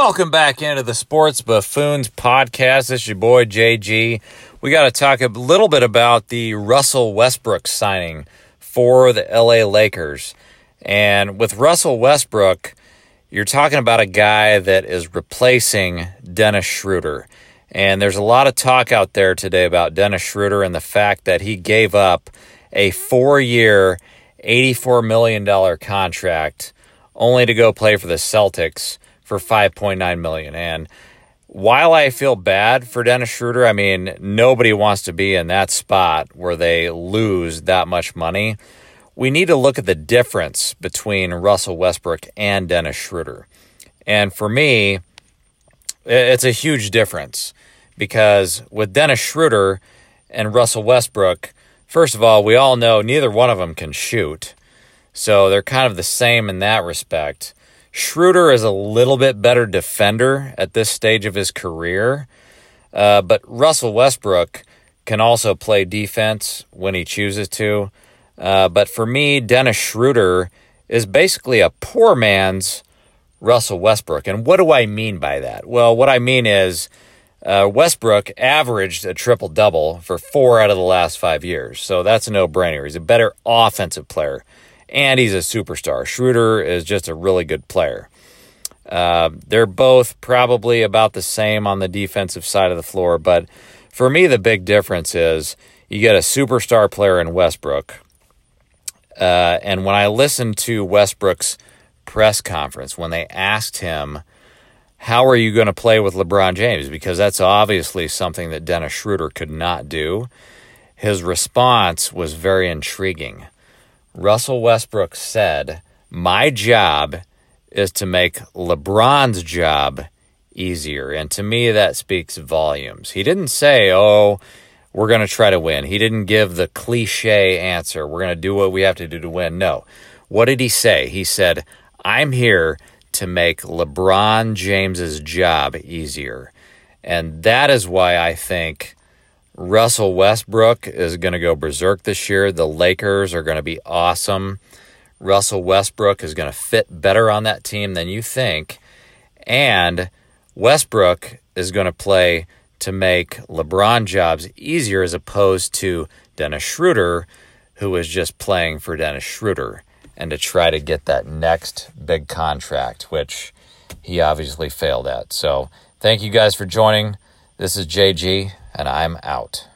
Welcome back into the Sports Buffoons podcast. This is your boy JG. We got to talk a little bit about the Russell Westbrook signing for the LA Lakers. And with Russell Westbrook, you're talking about a guy that is replacing Dennis Schroeder. And there's a lot of talk out there today about Dennis Schroeder and the fact that he gave up a four year, $84 million contract only to go play for the Celtics for 5.9 million. And while I feel bad for Dennis Schroeder, I mean, nobody wants to be in that spot where they lose that much money. We need to look at the difference between Russell Westbrook and Dennis Schroeder. And for me, it's a huge difference because with Dennis Schroeder and Russell Westbrook, first of all, we all know neither one of them can shoot. So they're kind of the same in that respect. Schroeder is a little bit better defender at this stage of his career, uh, but Russell Westbrook can also play defense when he chooses to. Uh, but for me, Dennis Schroeder is basically a poor man's Russell Westbrook. And what do I mean by that? Well, what I mean is uh, Westbrook averaged a triple double for four out of the last five years. So that's a no brainer. He's a better offensive player and he's a superstar. Schroeder is just a really good player. Uh, they're both probably about the same on the defensive side of the floor, but for me, the big difference is you get a superstar player in Westbrook. Uh, and when I listened to Westbrook's press conference, when they asked him, How are you going to play with LeBron James? Because that's obviously something that Dennis Schroeder could not do. His response was very intriguing. Russell Westbrook said, My job is to make LeBron's job easier. And to me, that speaks volumes. He didn't say, Oh, we're going to try to win. He didn't give the cliche answer, we're going to do what we have to do to win. No. What did he say? He said, I'm here to make LeBron James's job easier. And that is why I think Russell Westbrook is going to go berserk this year. The Lakers are going to be awesome. Russell Westbrook is going to fit better on that team than you think. And Westbrook is going to play to make LeBron jobs easier as opposed to Dennis Schroeder, who is just playing for Dennis Schroeder and to try to get that next big contract, which he obviously failed at. So thank you guys for joining. This is JG and I'm out.